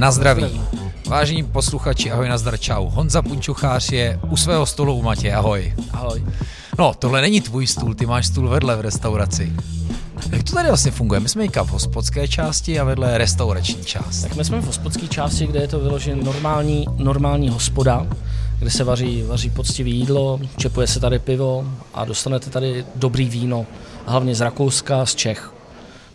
Na zdraví. Vážení posluchači, ahoj, nazdar, čau. Honza Punčuchář je u svého stolu u Matě, ahoj. Ahoj. No, tohle není tvůj stůl, ty máš stůl vedle v restauraci. Jak to tady vlastně funguje? My jsme v hospodské části a vedle je restaurační část. Tak my jsme v hospodské části, kde je to vyložen normální, normální hospoda, kde se vaří, vaří poctivé jídlo, čepuje se tady pivo a dostanete tady dobrý víno, hlavně z Rakouska, z Čech.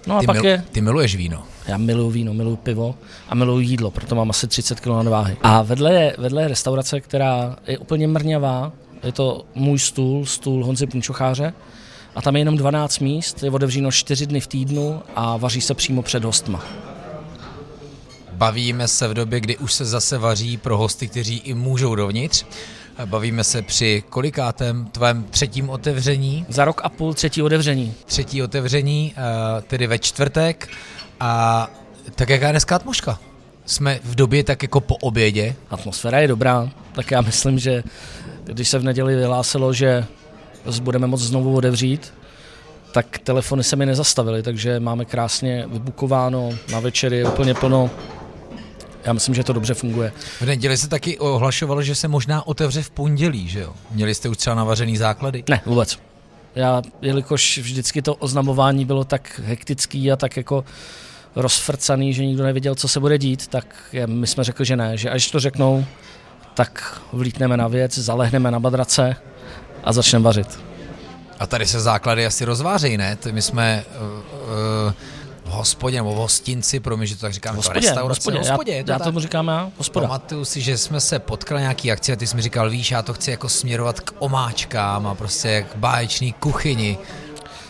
No a ty pak mil, je... Ty miluješ víno. Já miluji víno, miluji pivo a miluji jídlo, proto mám asi 30 kg na váhy. A vedle je, vedle je restaurace, která je úplně mrňavá, je to můj stůl, stůl Honzy Punčocháře a tam je jenom 12 míst, je otevřeno 4 dny v týdnu a vaří se přímo před hostma. Bavíme se v době, kdy už se zase vaří pro hosty, kteří i můžou dovnitř. Bavíme se při kolikátém tvém třetím otevření? Za rok a půl třetí otevření. Třetí otevření, eh, tedy ve čtvrtek. A tak jaká je dneska atmosféra? Jsme v době tak jako po obědě. Atmosféra je dobrá, tak já myslím, že když se v neděli vyhlásilo, že budeme moc znovu otevřít, tak telefony se mi nezastavily, takže máme krásně vybukováno, na večer je úplně plno. Já myslím, že to dobře funguje. V neděli se taky ohlašovalo, že se možná otevře v pondělí, že jo? Měli jste už třeba navařený základy? Ne, vůbec. Já, jelikož vždycky to oznamování bylo tak hektický a tak jako rozfrcaný, že nikdo nevěděl, co se bude dít, tak my jsme řekli, že ne, že až to řeknou, tak vlítneme na věc, zalehneme na badrace a začneme vařit. A tady se základy asi rozvářejí, ne? My jsme uh, uh, v hospodě nebo v hostinci, pro mě, že to tak říkáme, hospodě, restaurace, hospodě, hospodě, já, to já tomu říkám já, hospoda. Pamatuju si, že jsme se potkali nějaký akci a ty jsi mi říkal, víš, já to chci jako směrovat k omáčkám a prostě jak báječný kuchyni.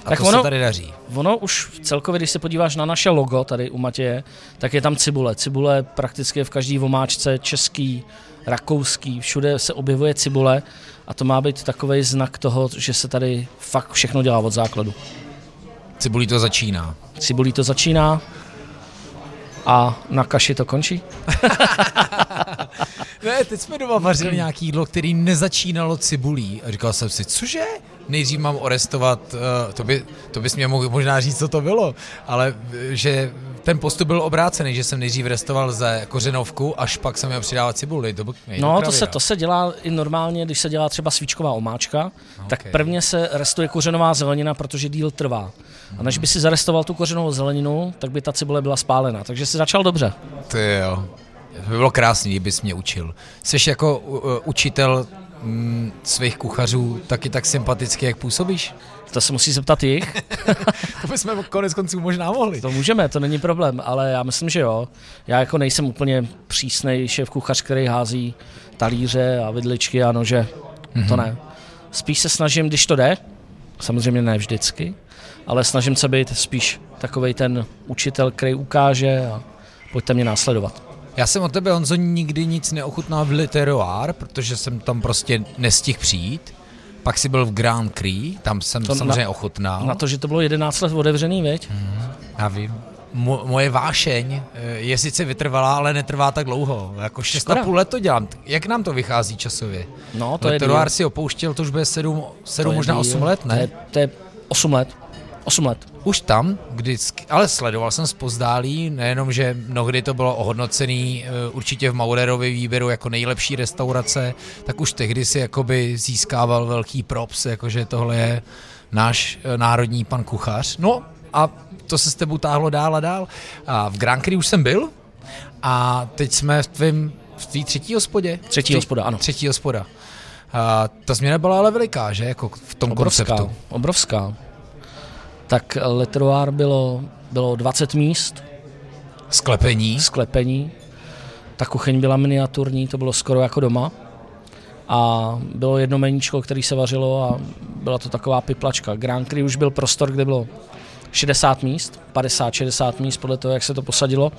A tak to ono, se tady daří. Ono už celkově, když se podíváš na naše logo tady u Matěje, tak je tam cibule. Cibule prakticky v každý omáčce, český, rakouský, všude se objevuje cibule a to má být takový znak toho, že se tady fakt všechno dělá od základu. Cibulí to začíná. Cibulí to začíná a na kaši to končí. ne, teď jsme doma vařili nějaký jídlo, který nezačínalo cibulí. A říkal jsem si, cože? Nejdřív mám orestovat, uh, to, by, to bys mě mohl možná říct, co to bylo, ale eh, že ten postup byl obrácený, že jsem nejdřív restoval ze kořenovku, až pak jsem měl přidávat cibuli. To no, to se, to se dělá i normálně, když se dělá třeba svíčková omáčka, okay. tak prvně se restuje kořenová zelenina, protože díl trvá. A než by si zarestoval tu kořenovou zeleninu, tak by ta cibule byla spálena. Takže si začal dobře. Ty jo. To by bylo krásný, kdybys mě učil. Jsi jako uh, učitel mm, svých kuchařů taky tak sympaticky, jak působíš? To se musí zeptat jich. to bychom konec konců možná mohli. To můžeme, to není problém, ale já myslím, že jo. Já jako nejsem úplně přísnej šéf kuchař, který hází talíře a vidličky a nože. Mm-hmm. To mhm. ne. Spíš se snažím, když to jde, samozřejmě ne vždycky, ale snažím se být spíš takový ten učitel, který ukáže a pojďte mě následovat. Já jsem od tebe, Honzo, nikdy nic neochutnal v Literoir, protože jsem tam prostě nestihl přijít. Pak si byl v Grand Prix, tam jsem to samozřejmě na, ochutnal. Na to, že to bylo 11 let otevřený, veď? Hmm, já vím. Mo, moje vášeň eh, je sice vytrvalá, ale netrvá tak dlouho. Jako 6,5 let to dělám. Jak nám to vychází časově? No, to Literoir je si opouštěl, to už bude 7, 7 možná 8 let, ne? To je, to je 8 let. 8 let. Už tam, vždycky, ale sledoval jsem zpozdálí, nejenom, že mnohdy to bylo ohodnocený eh, určitě v Maurerově výběru jako nejlepší restaurace, tak už tehdy si jakoby získával velký props, jakože tohle je náš eh, národní pan kuchař. No a to se s tebou táhlo dál a dál. A v Grand Prix už jsem byl a teď jsme v tvém v tvý třetí hospodě? Třetí Tři, hospoda, ano. Třetí hospoda. A ta změna byla ale veliká, že? Jako v tom obrovská, konceptu. Obrovská tak Letroir bylo, bylo 20 míst. Sklepení? Sklepení. Ta kuchyň byla miniaturní, to bylo skoro jako doma. A bylo jedno meníčko, který se vařilo a byla to taková piplačka. Grand Prix už byl prostor, kde bylo 60 míst, 50-60 míst podle toho, jak se to posadilo.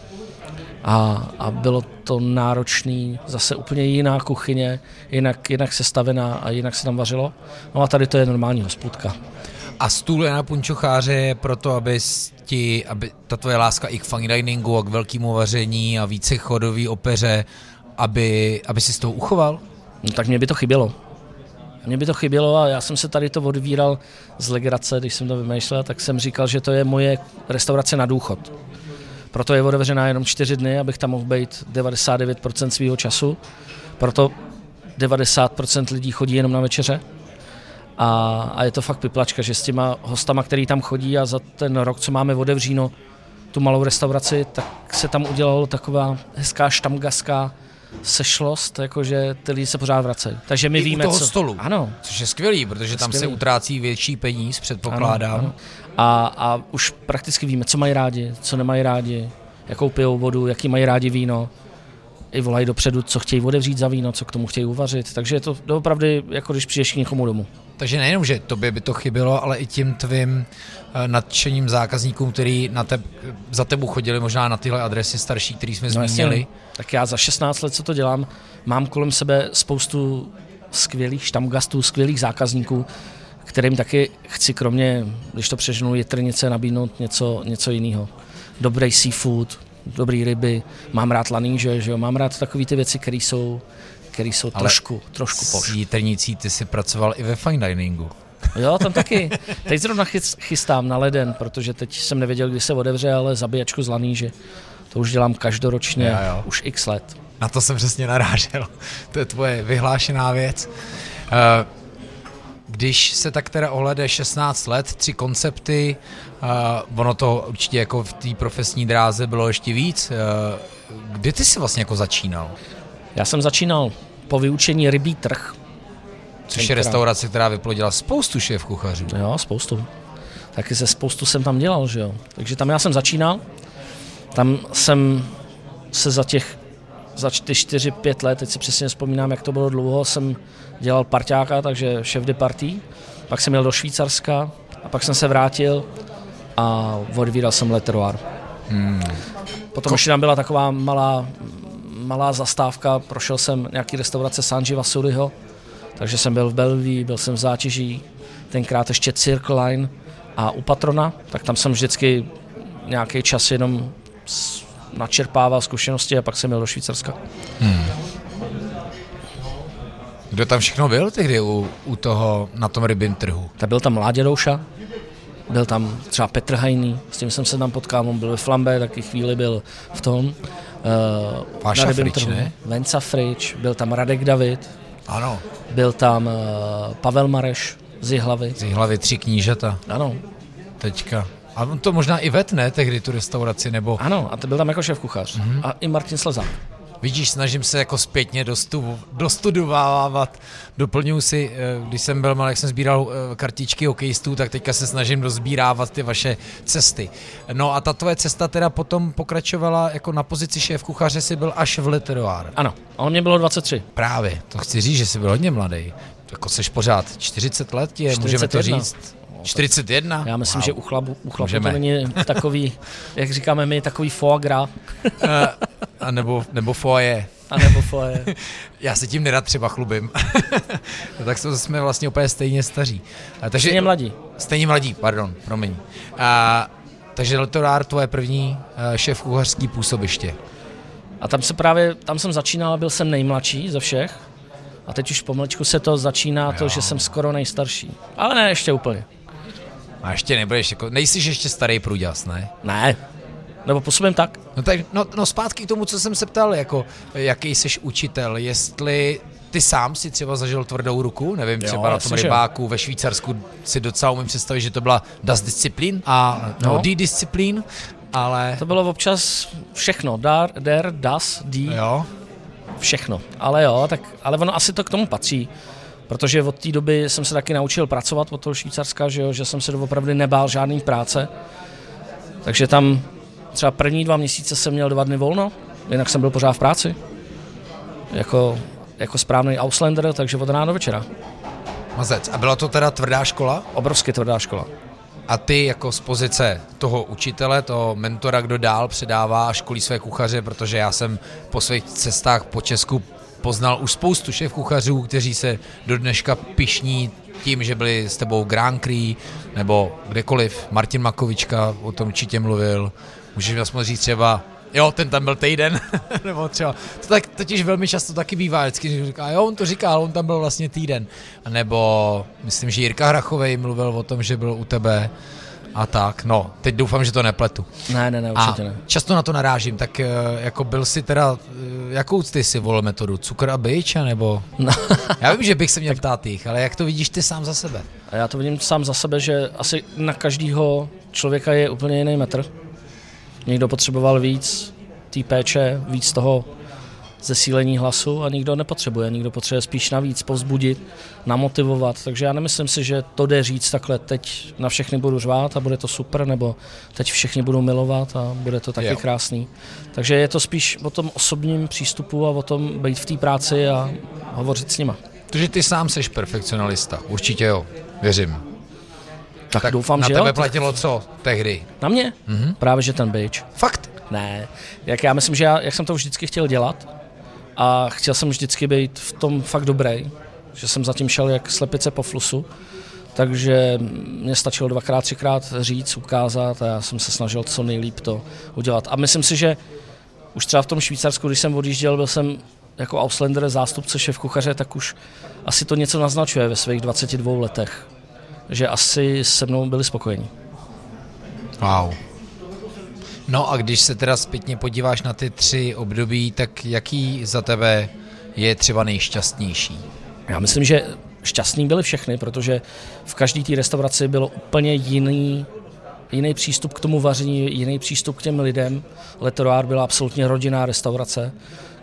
A, a bylo to náročný, zase úplně jiná kuchyně, jinak, jinak sestavená a jinak se tam vařilo. No a tady to je normální hospodka. A stůl je na punčocháře je proto, aby ti, aby ta tvoje láska i k fine diningu a k velkému vaření a více chodový opeře, aby, aby si z toho uchoval? No, tak mě by to chybělo. Mně by to chybělo a já jsem se tady to odvíral z legrace, když jsem to vymýšlel, tak jsem říkal, že to je moje restaurace na důchod. Proto je otevřená jenom čtyři dny, abych tam mohl být 99% svého času. Proto 90% lidí chodí jenom na večeře. A, a je to fakt piplačka, že s těma hostama, který tam chodí a za ten rok, co máme otevříno, tu malou restauraci, tak se tam udělalo taková hezká štamgaská sešlost, jakože ty lidi se pořád vracejí. Takže my I víme, u toho co... stolu. Ano. Což je skvělý, protože tam skvělý. se utrácí větší peníz, předpokládám. Ano, ano. A, a už prakticky víme, co mají rádi, co nemají rádi, jakou pijou vodu, jaký mají rádi víno. I volají dopředu, co chtějí otevřít za víno, co k tomu chtějí uvařit. Takže je to opravdu jako když přijdeš k někomu domů. Takže nejenom, že tobě by to chybělo, ale i tím tvým eh, nadšením zákazníkům, který na teb, za tebou chodili možná na tyhle adresy starší, které jsme No, zmínili. jasně. Tak já za 16 let, co to dělám, mám kolem sebe spoustu skvělých štamgastů, skvělých zákazníků, kterým taky chci kromě, když to přeženu, jitrnice nabídnout něco, něco jiného. Dobrý seafood, dobrý ryby, mám rád laníže, že jo? mám rád takové ty věci, které jsou, které jsou Ale trošku, trošku S poš. jítrnicí ty si pracoval i ve fine diningu. Jo, tam taky. Teď zrovna chys- chystám na leden, protože teď jsem nevěděl, kdy se otevře, ale zabíjačku z laníže. To už dělám každoročně, Jo, jo. už x let. Na to jsem přesně narážel. To je tvoje vyhlášená věc. Eh, Když se tak teda ohlede 16 let, tři koncepty, uh, ono to určitě jako v té profesní dráze bylo ještě víc. Uh, kdy ty jsi vlastně jako začínal? Já jsem začínal po vyučení rybí trh. Což je restaurace, která vyplodila spoustu šéf kuchařů. Jo, spoustu. Taky se spoustu jsem tam dělal, že jo. Takže tam já jsem začínal. Tam jsem se za těch, za ty 4-5 let, teď si přesně vzpomínám, jak to bylo dlouho, jsem dělal parťáka, takže šéf de party. Pak jsem jel do Švýcarska a pak jsem se vrátil a odvíral jsem Letteroir. Hmm. Potom ještě tam byla taková malá, malá zastávka, prošel jsem nějaký restaurace Sanji Vasuryho, takže jsem byl v Belvii, byl jsem v Zátěží, tenkrát ještě Circle Line a u Patrona, tak tam jsem vždycky nějaký čas jenom načerpával zkušenosti a pak jsem jel do Švýcarska. Kdo tam všechno byl tehdy u, u toho, na tom rybím trhu? Tak byl tam Mládě Douša, byl tam třeba Petr Hajný, s tím jsem se tam potkal, on byl ve Flambe, taky chvíli byl v tom. Uh, Váša Frič, ne? Venca Frič, byl tam Radek David, Ano, byl tam uh, Pavel Mareš z Jihlavy. z hlavy tři knížata Ano, teďka. A on to možná i vetne tehdy tu restauraci, nebo ano, a to byl tam jako šéf kuchař. Mm-hmm. A i Martin Slezák. Vidíš, snažím se jako zpětně dostu, dostudovávat. Doplňuji si, eh, když jsem byl malý, jak jsem sbíral eh, kartičky hokejistů, tak teďka se snažím dozbírávat ty vaše cesty. No a ta tvoje cesta teda potom pokračovala jako na pozici šéf kuchaře si byl až v Letteroir. Ano, a on mě bylo 23. Právě, to chci říct, že jsi byl hodně mladý. Jako seš pořád 40 let je, můžeme to 41. říct. 41? Já myslím, Wow. že u chlapu, u chlapu Můžeme. to není takový, jak říkáme my, takový foie gras, Eh, a nebo, nebo foje. anebo foie. Já se tím nerad třeba chlubím. no, tak to jsme vlastně úplně stejně staří. A, takže, Stejně mladí. Stejně mladí, pardon, promiň. A, takže Letorár, tvoje první eh, šéf kuchařský působiště. A tam se právě, tam jsem začínal a byl jsem nejmladší ze všech. A teď už pomaličku se to začíná to, Jo. že jsem skoro nejstarší. Ale ne, ještě úplně. A ještě nebudeš, jako, nejsi ještě starý průděs, ne? Ne. Nebo působím tak. No, tak, no, no zpátky k tomu, co jsem se ptal, jako jaký jsi učitel, jestli ty sám si třeba zažil tvrdou ruku, nevím, Jo, třeba na tom jasně, že rybáku ve Švýcarsku si docela umím představit, že to byla das Disziplín a no, No. die Disziplín, ale To bylo občas všechno. Dar, der, das, die, jo, všechno. Ale jo, tak, ale ono asi to k tomu patří. Protože od té doby jsem se taky naučil pracovat od toho Švýcarska, že, jo, že jsem se opravdu nebál žádný práce. Takže tam třeba první dva měsíce jsem měl dva dny volno, jinak jsem byl pořád v práci. Jako, jako správný Auslander, takže od rána do večera. mazec. A byla to teda tvrdá škola? Obrovsky tvrdá škola. A ty jako z pozice toho učitele, toho mentora, kdo dál předává a školí své kuchaře, protože já jsem po svých cestách po Česku poznal už spoustu šéf kuchařů, kteří se do dneška pišní tím, že byli s tebou Grand Prix nebo kdekoliv. Martin Makovička o tom určitě mluvil. Můžeš mi aspoň říct třeba, jo, ten tam byl týden, nebo třeba, to tak totiž velmi často taky bývá, vždycky říká, jo, on to říkal, on tam byl vlastně týden. Nebo myslím, že Jirka Hrachovej mluvil o tom, že byl u tebe a tak. No, teď doufám, že to nepletu. Ne, ne, ne, určitě a ne. často na to narážím, tak eh, jako byl si teda, eh, jakou ty si volil metodu? Cukr a byč, nebo? No. Já vím, že bych se měl ptát jich, ale jak to vidíš ty sám za sebe? A já to vidím sám za sebe, že asi na každého člověka je úplně jiný metr. Někdo potřeboval víc té péče, víc toho zesílení hlasu a nikdo nepotřebuje. Nikdo potřebuje spíš navíc povzbudit, namotivovat. Takže já nemyslím si, že to jde říct takhle, teď na všechny budu řvát a bude to super, nebo teď všichni budou milovat a bude to taky Jo. krásný. Takže je to spíš o tom osobním přístupu a o tom být v té práci a hovořit s nima. Protože ty sám seš perfekcionalista, určitě jo, věřím. Tak, tak doufám, na že tebe jo. platilo co tehdy? Na mě? Mm-hmm. Právě, že ten bitch. Fakt? Ne, jak já myslím, že já, jak jsem to vždycky chtěl dělat a chtěl jsem vždycky být v tom fakt dobrý, že jsem zatím šel jak slepice po flusu, takže mě stačilo dvakrát, třikrát říct, ukázat a já jsem se snažil co nejlíp to udělat. A myslím si, že už třeba v tom Švýcarsku, když jsem odjížděl, byl jsem jako Auslander, zástupce šéf kuchaře, tak už asi to něco naznačuje ve svých 22 letech, že asi se mnou byli spokojení. Wow. No a když se teda zpětně podíváš na ty tři období, tak jaký za tebe je třeba nejšťastnější? Já myslím, že šťastný byli všechny, protože v každé té restauraci bylo úplně jiný, jiný přístup k tomu vaření, jiný přístup k těm lidem. Letoroár byla absolutně rodinná restaurace,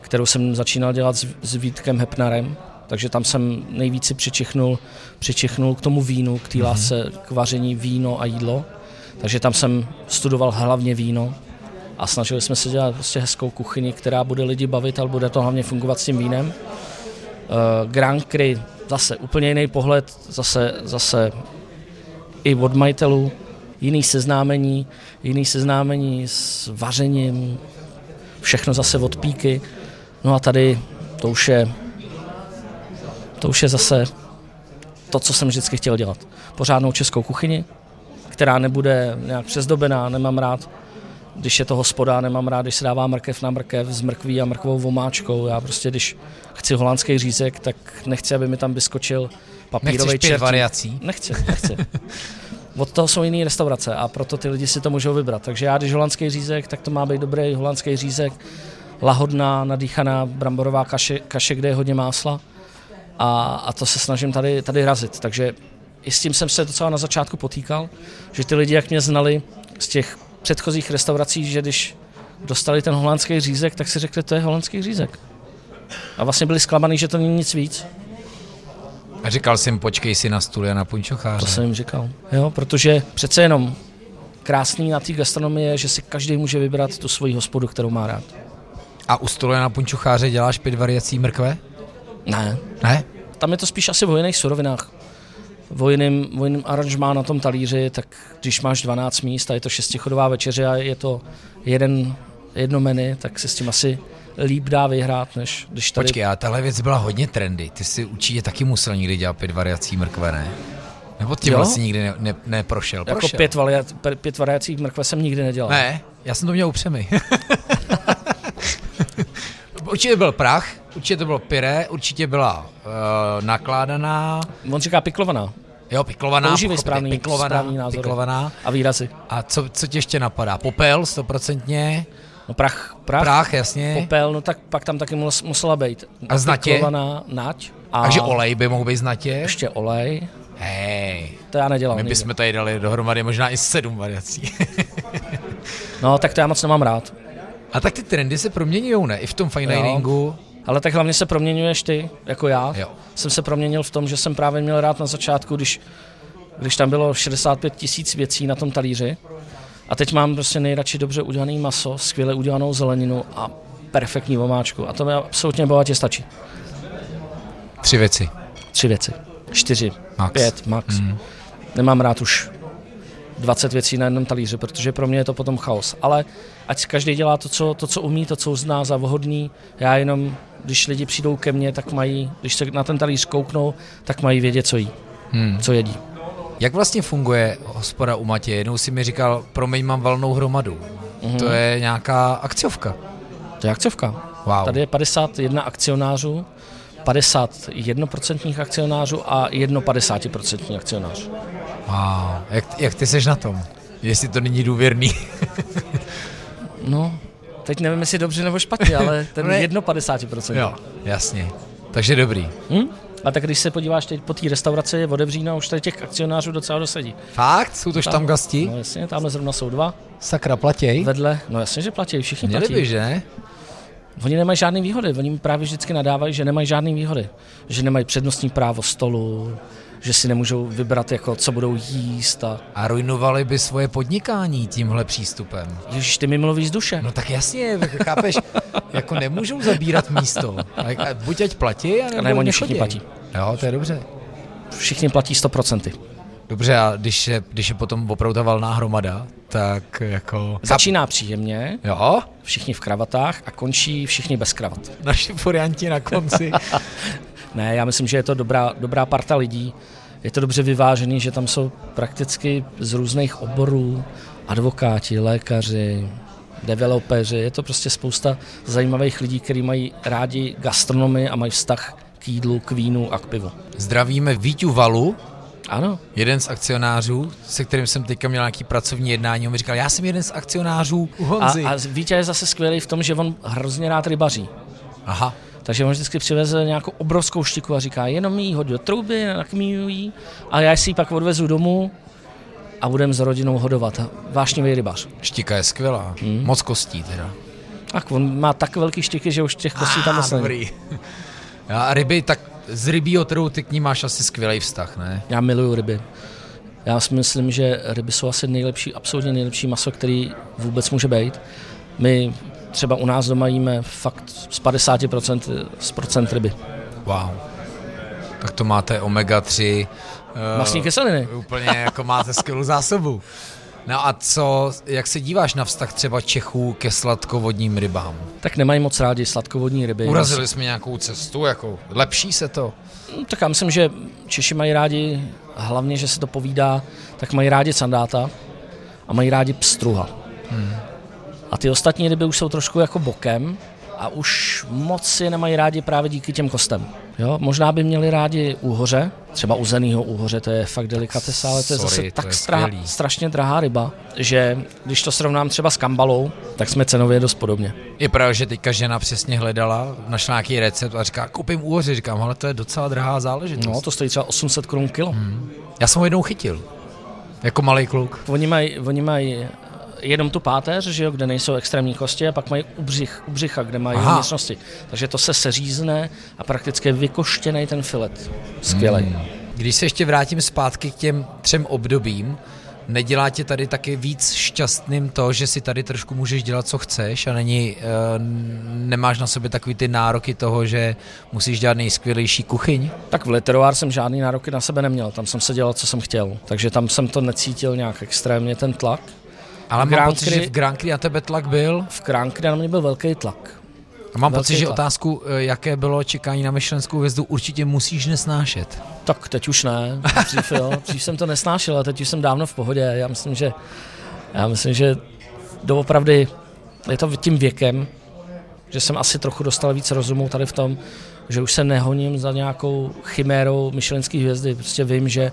kterou jsem začínal dělat s, s Vítkem Hepnarem, takže tam jsem nejvíc přičichnul, přičichnul k tomu vínu, k té mm-hmm. lásce, k vaření víno a jídlo. Takže tam jsem studoval hlavně víno a snažili jsme se dělat prostě hezkou kuchyni, která bude lidi bavit, ale bude to hlavně fungovat s tím vínem. Uh, Grand Cru, zase úplně jiný pohled, zase, zase i od majitelů, jiný seznámení, jiný seznámení s vařením, všechno zase od píky. No a tady to už je, to už je zase to, co jsem vždycky chtěl dělat. Pořádnou českou kuchyni, která nebude nějak přezdobená, nemám rád, když je to hospoda, nemám rád, když se dává mrkev na mrkev s mrkví a mrkvou vomáčkou. Já prostě, když chci holandský řízek, tak nechci, aby mi tam vyskočil papírový čertík. variací? Nechci, nechci. Od toho jsou jiné restaurace a proto ty lidi si to můžou vybrat. Takže já, když holandský řízek, tak to má být dobrý holandský řízek, lahodná, nadýchaná bramborová kaše, kaše kde je hodně másla a, a to se snažím tady, tady razit. Takže i s tím jsem se docela na začátku potýkal, že ty lidi, jak mě znali z těch předchozích restaurací, že když dostali ten holandský řízek, tak si řekli, to je holandský řízek. A vlastně byli zklamaný, že to není nic víc. A říkal jsem, počkej si na stůl a na punčocháře. To jsem jim říkal. Jo, protože přece jenom krásný na té gastronomii je, že si každý může vybrat tu svoji hospodu, kterou má rád. A u stolu na punčocháře děláš pět variací mrkve? Ne. Ne? Tam je to spíš asi o jiných surovinách. O jiným aranžmá na tom talíři, tak když máš 12 míst a je to šestichodová večeře a je to jeden, jedno menu, tak se s tím asi líp dá vyhrát, než když tady... Počkej, a tahle věc byla hodně trendy. Ty si určitě taky musel někdy dělat pět variací mrkve, ne? Nebo tím vlastně nikdy ne, ne, neprošel? jako Prošel. pět, variac, pět variací mrkve jsem nikdy nedělal. Ne, já jsem to měl upřemy. určitě byl prach, určitě to bylo pyré, určitě byla uh, nakládaná, On říká piklovaná jo, piklovaná, Používej správný- piklovaná, správný názory. piklovaná. a výrazy. A co, co ti ještě napadá? Popel, stoprocentně, No prach, prach, prach, jasně. popel, no tak pak tam taky mus- musela být. A znatě? Piklovaná nať. A Takže olej by mohl být znatě. Ještě olej. Hej, To já nedělám. my bychom tady dali dohromady možná i sedm variací. No, tak to já moc nemám rád. A tak ty trendy se proměňují, ne? I v tom fine Jo. Ale tak hlavně se proměňuješ ty, jako já. Jo. Jsem se proměnil v tom, že jsem právě měl rád na začátku, když, když tam bylo 65 tisíc věcí na tom talíři. A teď mám prostě nejradši dobře udělaný maso, skvěle udělanou zeleninu a perfektní vomáčku. A to mi absolutně bohatě stačí. Tři věci. Tři věci. Čtyři. Max. Pět, max. Mm. Nemám rád už 20 věcí na jednom talíři, protože pro mě je to potom chaos. Ale ať každý dělá to co, to, co umí, to, co uzná za vhodný. Já jenom, když lidi přijdou ke mně, tak mají, když se na ten talíř kouknou, tak mají vědět, co jí, Hmm. co jedí. Jak vlastně funguje hospoda u Matě? Jednou si mi říkal, promiň, mám valnou hromadu. Mhm. To je nějaká akciovka. To je akciovka. Wow. Tady je 51 akcionářů, 51% akcionářů a 1,50% akcionář. wow. Jak, jak ty seš na tom? Jestli to není důvěrný. no, teď nevím, jestli dobře nebo špatně, ale ten Ne. jedno 50%. jo, jasně. Takže dobrý. Hm? A tak když se podíváš teď po té restauraci, je otevřína, už tady těch akcionářů docela dosedí. Fakt? Jsou to štamgasti? No jasně, tamhle zrovna jsou dva. Sakra, platěj? Vedle, no jasně, že platí, všichni Měli platí. by, že? Oni nemají žádné výhody, oni právě vždycky nadávají, že nemají žádné výhody. Že nemají přednostní právo stolu, že si nemůžou vybrat, jako, co budou jíst a A ruinovali by svoje podnikání tímhle přístupem. Ježíš, ty mi mluvíš z duše. No tak jasně, chápeš, jako nemůžou zabírat místo. A- Buď ať platí, a ne, nebo oni všichni platí. Jo, to je dobře. Všichni platí 100%. Dobře, a když je, když je potom opravdu ta valná hromada, tak jako... Začíná příjemně, Jo, všichni v kravatách a končí všichni bez kravat. naši furianti na konci. Ne, já myslím, že je to dobrá, dobrá parta lidí. Je to dobře vyvážený, že tam jsou prakticky z různých oborů advokáti, lékaři, developeři. Je to prostě spousta zajímavých lidí, kteří mají rádi gastronomii a mají vztah k jídlu, k vínu a k pivu. Zdravíme Víťu Valu, Ano, jeden z akcionářů, se kterým jsem teďka měl nějaký pracovní jednání. On mi říkal, já jsem jeden z akcionářů u a, Honzy. a Vítě je zase skvělý v tom, že on hrozně rád rybaří. Aha, Takže on vždycky přiveze nějakou obrovskou štiku a říká, jenom jí hodil trouby, nakmíju jí a já si ji pak odvezu domů a budeme s rodinou hodovat. Vášnivý rybař. štika je skvělá. Hmm. Moc kostí teda. Tak on má tak velký štiky, že už těch kostí tam Ah, moc není. dobrý. A ryby, tak z rybího trhu ty k ní máš asi skvělý vztah, ne? Já miluju ryby. Já si myslím, že ryby jsou asi nejlepší, absolutně nejlepší maso, který vůbec může být. My třeba u nás doma jíme fakt z 50% z procent ryby. Wow. Tak to máte omega-3. Uh, Masní kyseliny. Úplně jako máte skvělou zásobu. No a co, jak se díváš na vztah třeba Čechů ke sladkovodním rybám? Tak nemají moc rádi sladkovodní ryby. Urazili jsme nějakou cestu, jako lepší se to? Tak já myslím, že Češi mají rádi, hlavně, že se to povídá, tak mají rádi sandáta a mají rádi pstruha. Hmm. A ty ostatní ryby už jsou trošku jako bokem a už moc je nemají rádi právě díky těm kostem. Jo, možná by měli rádi úhoře, třeba uzenýho úhoře, to je fakt delikatesa, ale to je Sorry, zase tak je stra- strašně drahá ryba, že když to srovnám třeba s kambalou, tak jsme cenově dost podobně. Je pravda, že teďka žena přesně hledala, našla nějaký recept a říká, koupím úhoře. Říkám, ale to je docela drahá záležitost. No, to stojí třeba 800 korun kilo. Hmm. Já jsem ho jednou chytil. Jako malý kluk. Oni mají, oni mají jenom tu páteř, že jo, kde nejsou extrémní kosti a pak mají ubřich, ubřicha, kde mají Aha. místnosti. Takže to se seřízne a prakticky je vykoštěný ten filet. Skvělý. Hmm. Když se ještě vrátím zpátky k těm třem obdobím, nedělá tě tady taky víc šťastným to, že si tady trošku můžeš dělat, co chceš a není, uh, nemáš na sobě takový ty nároky toho, že musíš dělat nejskvělejší kuchyň? Tak v Literoár jsem žádný nároky na sebe neměl, tam jsem se dělal, co jsem chtěl. Takže tam jsem to necítil nějak extrémně, ten tlak. Ale V mám Grand pocit, Prix- že v Grand Prix na tebe tlak byl. V Kránkry na mě byl velký tlak. A mám Velký pocit, že tlak. otázku, eh, jaké bylo čekání na myšlenskou hvězdu, určitě musíš nesnášet. Tak teď už ne, dřív, jo. dřív jsem to nesnášel, a teď už jsem dávno v pohodě. Já myslím, že, já myslím, že doopravdy je to tím věkem, že jsem asi trochu dostal víc rozumu tady v tom, že už se nehoním za nějakou chimérou myšlenské hvězdy. Prostě vím, že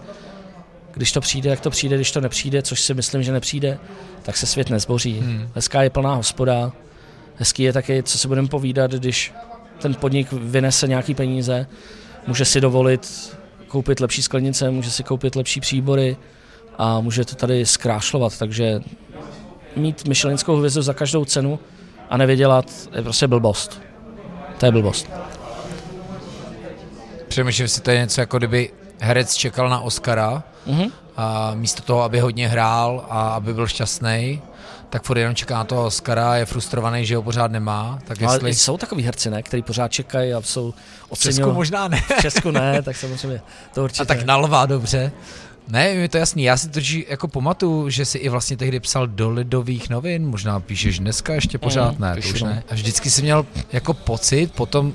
když to přijde, jak to přijde, když to nepřijde, což si myslím, že nepřijde, tak se svět nezboří. Hmm. Hezká je plná hospoda, hezký je taky, co si budeme povídat, když ten podnik vynese nějaký peníze, může si dovolit koupit lepší sklenice, může si koupit lepší příbory a může to tady zkrášlovat, takže mít myšelinskou hvězdu za každou cenu a nevydělat je prostě blbost. To je blbost. Přemýšlím si, to je něco jako kdyby herec čekal na Oscara Mhm. a místo toho, aby hodně hrál a aby byl šťastný, tak furt jenom čeká na toho Oscara, je frustrovaný, že ho pořád nemá. Tak Ale jestli... jsou takový herci, ne, který pořád čekají a jsou v Česku možná ne. V Česku ne, tak samozřejmě to určitě. A tak na lva, dobře. Ne, je to jasný. Já si totiž jako pamatuju, že si i vlastně tehdy psal do lidových novin, možná píšeš dneska ještě pořád, Mm, ne, to už no. ne. A vždycky jsem měl jako pocit potom,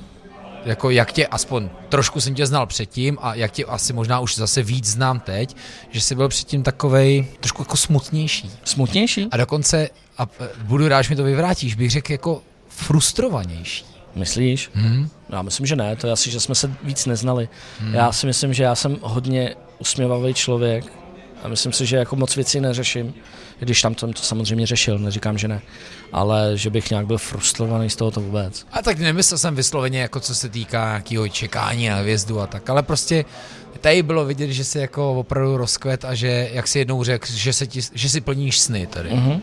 jako jak tě, aspoň trošku jsem tě znal předtím a jak tě asi možná už zase víc znám teď, že jsi byl předtím takovej trošku jako smutnější. Smutnější? A dokonce, a e, budu rád, že mi to vyvrátíš, bych řekl jako frustrovanější. Myslíš? Hmm? Já myslím, že ne, to je asi, že jsme se víc neznali. Hmm. Já si myslím, že já jsem hodně usměvavý člověk A myslím si, že jako moc věcí neřeším, když tam jsem to samozřejmě řešil, neříkám, že ne, ale že bych nějak byl frustrovaný z toho to vůbec. A tak nemyslel jsem vysloveně, jako co se týká nějakého čekání na hvězdu a tak, ale prostě tady bylo vidět, že si jako opravdu rozkvet a že, jak si jednou řekl, že, se ti, že si plníš sny tady. Mm-hmm.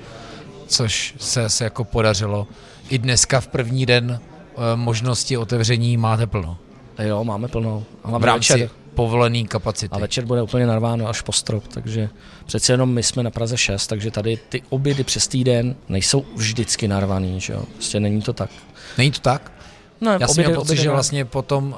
Což se, se jako podařilo. I dneska v první den e, možnosti otevření máte plno. Jo, máme plno. A v rámci večer. Povolený kapacity. A večer bude úplně narváno až po strop, takže přece jenom my jsme na Praze 6, takže tady ty obědy přes týden nejsou vždycky narvaný, že jo? Prostě není to tak. Není to tak? No, Já jsem měl pocit, že vlastně potom, uh,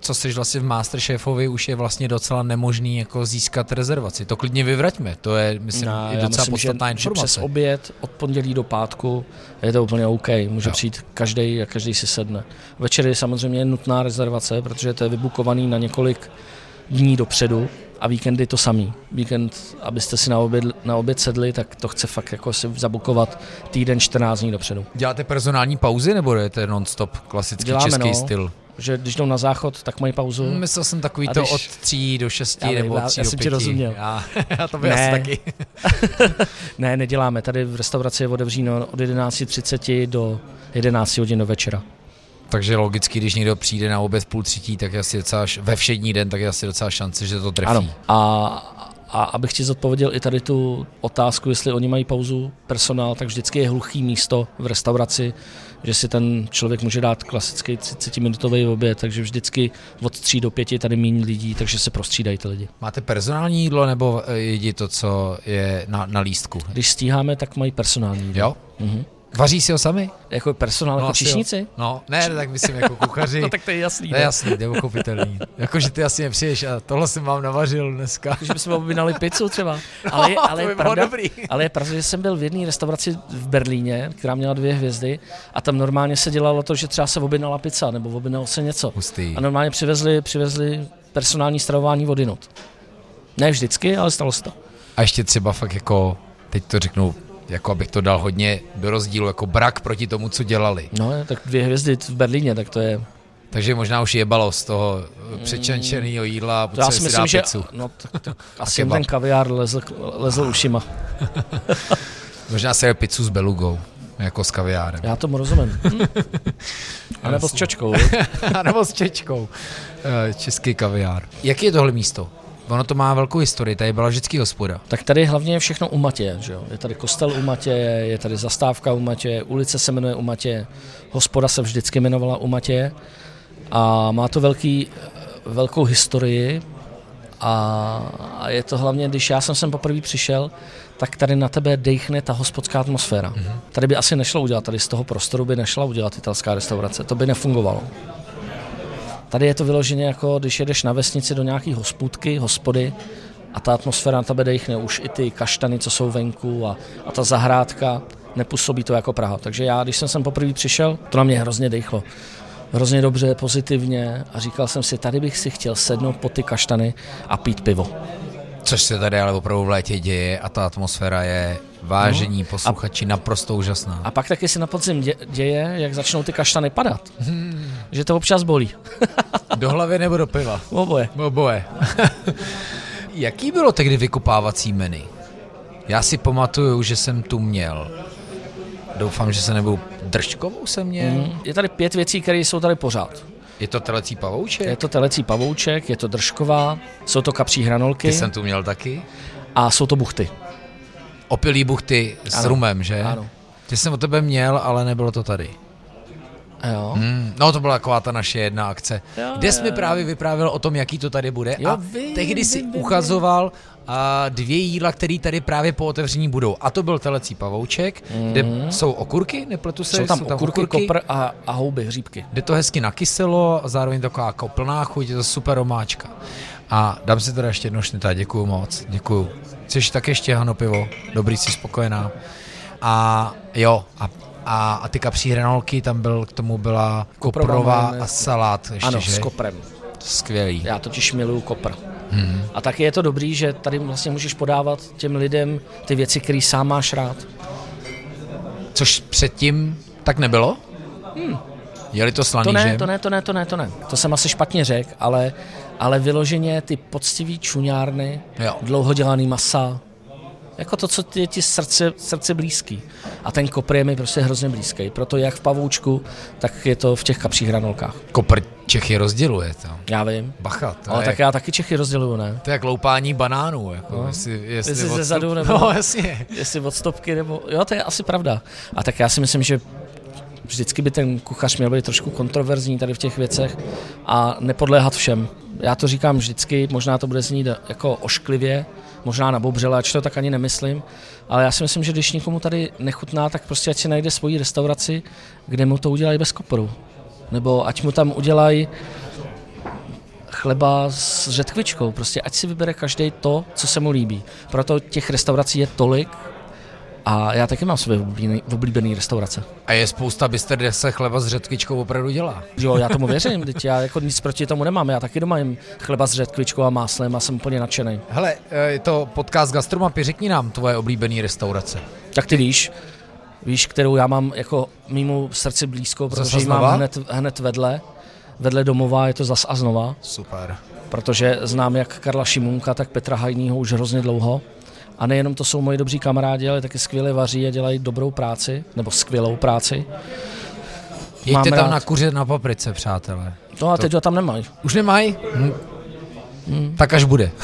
co jsi vlastně v Masterchefovi, už je vlastně docela nemožný jako získat rezervaci. To klidně vyvraťme, to je, myslím, no, je docela myslím, podstatná že, informace. Že přes oběd od pondělí do pátku je to úplně OK, může jo. přijít každý a každý si sedne. Večer je samozřejmě nutná rezervace, protože to je vybukovaný na několik dní dopředu, a víkendy to samý. Víkend, abyste si na oběd, na oběd sedli, tak to chce fakt jako si zabukovat týden 14 dní dopředu. Děláte personální pauzy nebo je non-stop klasický Děláme, český no. styl? že když jdou na záchod, tak mají pauzu. Myslel jsem takový když... to od 3 do 6 já nebo od 3 já, do 5. Já jsem ti rozuměl. Já, já to by ne. asi taky. ne, neděláme. Tady v restauraci je otevříno od 11.30 do 11 hodin do večera. Takže logicky, když někdo přijde na oběd v půl třetí, tak je asi docela, ve všední den, tak je asi docela šance, že to trefí. Ano. A, a abych ti zodpověděl i tady tu otázku, jestli oni mají pauzu personál, tak vždycky je hluchý místo v restauraci, že si ten člověk může dát klasický 30-minutový oběd, takže vždycky od 3 do 5 tady méně lidí, takže se prostřídají ty lidi. Máte personální jídlo nebo jedí to, co je na, na lístku? Když stíháme, tak mají personální jídlo. Jo? Mhm. Vaří si ho sami? Jako personál, no, jako číšníci? No, ne, tak myslím jako kuchaři. no tak to je jasný. To je jasný, to je uchopitelný. jako, že ty asi nepřijdeš a tohle jsem vám navařil dneska. Že bychom objednali pizzu třeba. Ale, je, ale, je pravda, dobrý. ale je pravda, že jsem byl v jedné restauraci v Berlíně, která měla dvě hvězdy a tam normálně se dělalo to, že třeba se objednala pizza nebo objednalo se něco. Hustý. A normálně přivezli, přivezli personální stravování vodinot. Ne vždycky, ale stalo se to. A ještě třeba fakt jako, teď to řeknu jako abych to dal hodně do rozdílu, jako brak proti tomu, co dělali. No, tak dvě hvězdy v Berlíně, tak to je... Takže možná už jebalo z toho přečančeného jídla a já si myslím, že no, tak, tak asi ten kaviár lezl, lezl ušima. možná se je pizzu s belugou, jako s kaviárem. Já tomu rozumím. a nebo s čočkou. a nebo s čečkou. Eh, český kaviár. Jaký je tohle místo? Ono to má velkou historii, tady byla vždycky hospoda. Tak tady hlavně je všechno u Matě, že jo? Je tady kostel u Matě, je tady zastávka u Matě, ulice se jmenuje u Matě, hospoda se vždycky jmenovala u Matě a má to velký, velkou historii a je to hlavně, když já jsem sem poprvé přišel, tak tady na tebe dejchne ta hospodská atmosféra. Mm-hmm. Tady by asi nešlo udělat, tady z toho prostoru by nešla udělat italská restaurace, to by nefungovalo. Tady je to vyloženě jako, když jedeš na vesnici do nějaký hospůdky, hospody a ta atmosféra na tebe dechne, už i ty kaštany, co jsou venku a, a ta zahrádka, nepůsobí to jako Praha. Takže já, když jsem sem poprvé přišel, to na mě hrozně dechlo. Hrozně dobře, pozitivně a říkal jsem si, tady bych si chtěl sednout po ty kaštany a pít pivo. Což se tady ale opravdu v létě děje a ta atmosféra je vážení no. posluchači a, naprosto úžasná. A pak taky se na podzim děje, jak začnou ty kaštany padat. Hmm. Že to občas bolí. do hlavy nebo do piva? Oboje. Oboje. Jaký bylo tehdy vykupávací menu? Já si pamatuju, že jsem tu měl. Doufám, že se nebudu držkovou jsem měl. Mm. Je tady pět věcí, které jsou tady pořád. Je to telecí pavouček? Je to telecí pavouček, je to držková, jsou to kapří hranolky. Ty jsem tu měl taky. A jsou to buchty. Opilý buchty s ano. rumem, že? Ano. Ty jsem o tebe měl, ale nebylo to tady. Jo. Hmm, no to byla taková ta naše jedna akce, jo, kde jsi mi právě vyprávěl o tom, jaký to tady bude jo, a vím, tehdy si vím, uchazoval a dvě jídla, které tady právě po otevření budou. A to byl telecí pavouček, mm. kde mhm. jsou okurky, nepletu se? Jsou tam, jsou tam okurky, okurky, kopr a, a houby, hříbky. Jde to hezky nakyselo a zároveň taková jako plná chuť, je to super omáčka. A dám si teda ještě jedno šnita, děkuju moc, děkuju. Chceš tak ještě hano pivo? Dobrý, jsi spokojená. A jo, a a, a ty kapří hranolky, tam byl, k tomu byla koprová a salát ještě, Ano, že? s koprem. Skvělý. Já totiž miluju kopr. Hmm. A taky je to dobrý, že tady vlastně můžeš podávat těm lidem ty věci, které sám máš rád. Což předtím tak nebylo? Hmm. Jeli to slaný, to ne, že? To ne, to ne, to ne, to ne. To jsem asi špatně řekl, ale, ale vyloženě ty poctivý čuňárny, Jo. dlouhodělaný masa, jako to, co je ti srdce, srdce blízký. A ten kopr je mi prostě hrozně blízký. Proto jak v pavoučku, tak je to v těch kapřích hranolkách. Kopr Čechy rozděluje to. Já vím. Bacha, to Ale je, tak já taky Čechy rozděluju, ne? to je jak loupání banánů. Jako, No. jestli, jestli, Jestli ze odstup- zadu nebo- No, jasně. Jestli od stopky nebo... Jo, to je asi pravda. A tak já si myslím, že vždycky by ten kuchař měl být trošku kontroverzní tady v těch věcech a nepodléhat všem. Já to říkám vždycky, možná to bude znít jako ošklivě, možná na bobřele, ač to tak ani nemyslím, ale já si myslím, že když někomu tady nechutná, tak prostě ať si najde svoji restauraci, kde mu to udělají bez koporu. Nebo ať mu tam udělají chleba s řetkvičkou. Prostě ať si vybere každý to, co se mu líbí. Proto těch restaurací je tolik a já taky mám své oblíbený, oblíbený restaurace. A je spousta byster, kde se chleba s řetkvičkou opravdu dělá. Jo, já tomu věřím, teď já jako nic proti tomu nemám. Já taky doma jim chleba s řetkvičkou a máslem a jsem úplně nadšený. Hele, eh, je to podcast Gastromapy, řekni nám tvoje oblíbený restaurace. Tak ty víš, víš, kterou já mám jako mýmu srdci blízko, protože ji mám hned, hned vedle. Vedle domova je to zas a znova. Super. protože znám jak Karla Šimunka, tak Petra Hajnýho už hrozně dlouho. A nejenom to jsou moji dobří kamarádi, ale taky skvěle vaří a dělají dobrou práci, nebo skvělou práci. Jeďte Mám tam rád. na kuře na paprice, přátelé. No a teď ho tam nemají. Už nemají? Hm. Hmm. Tak až bude.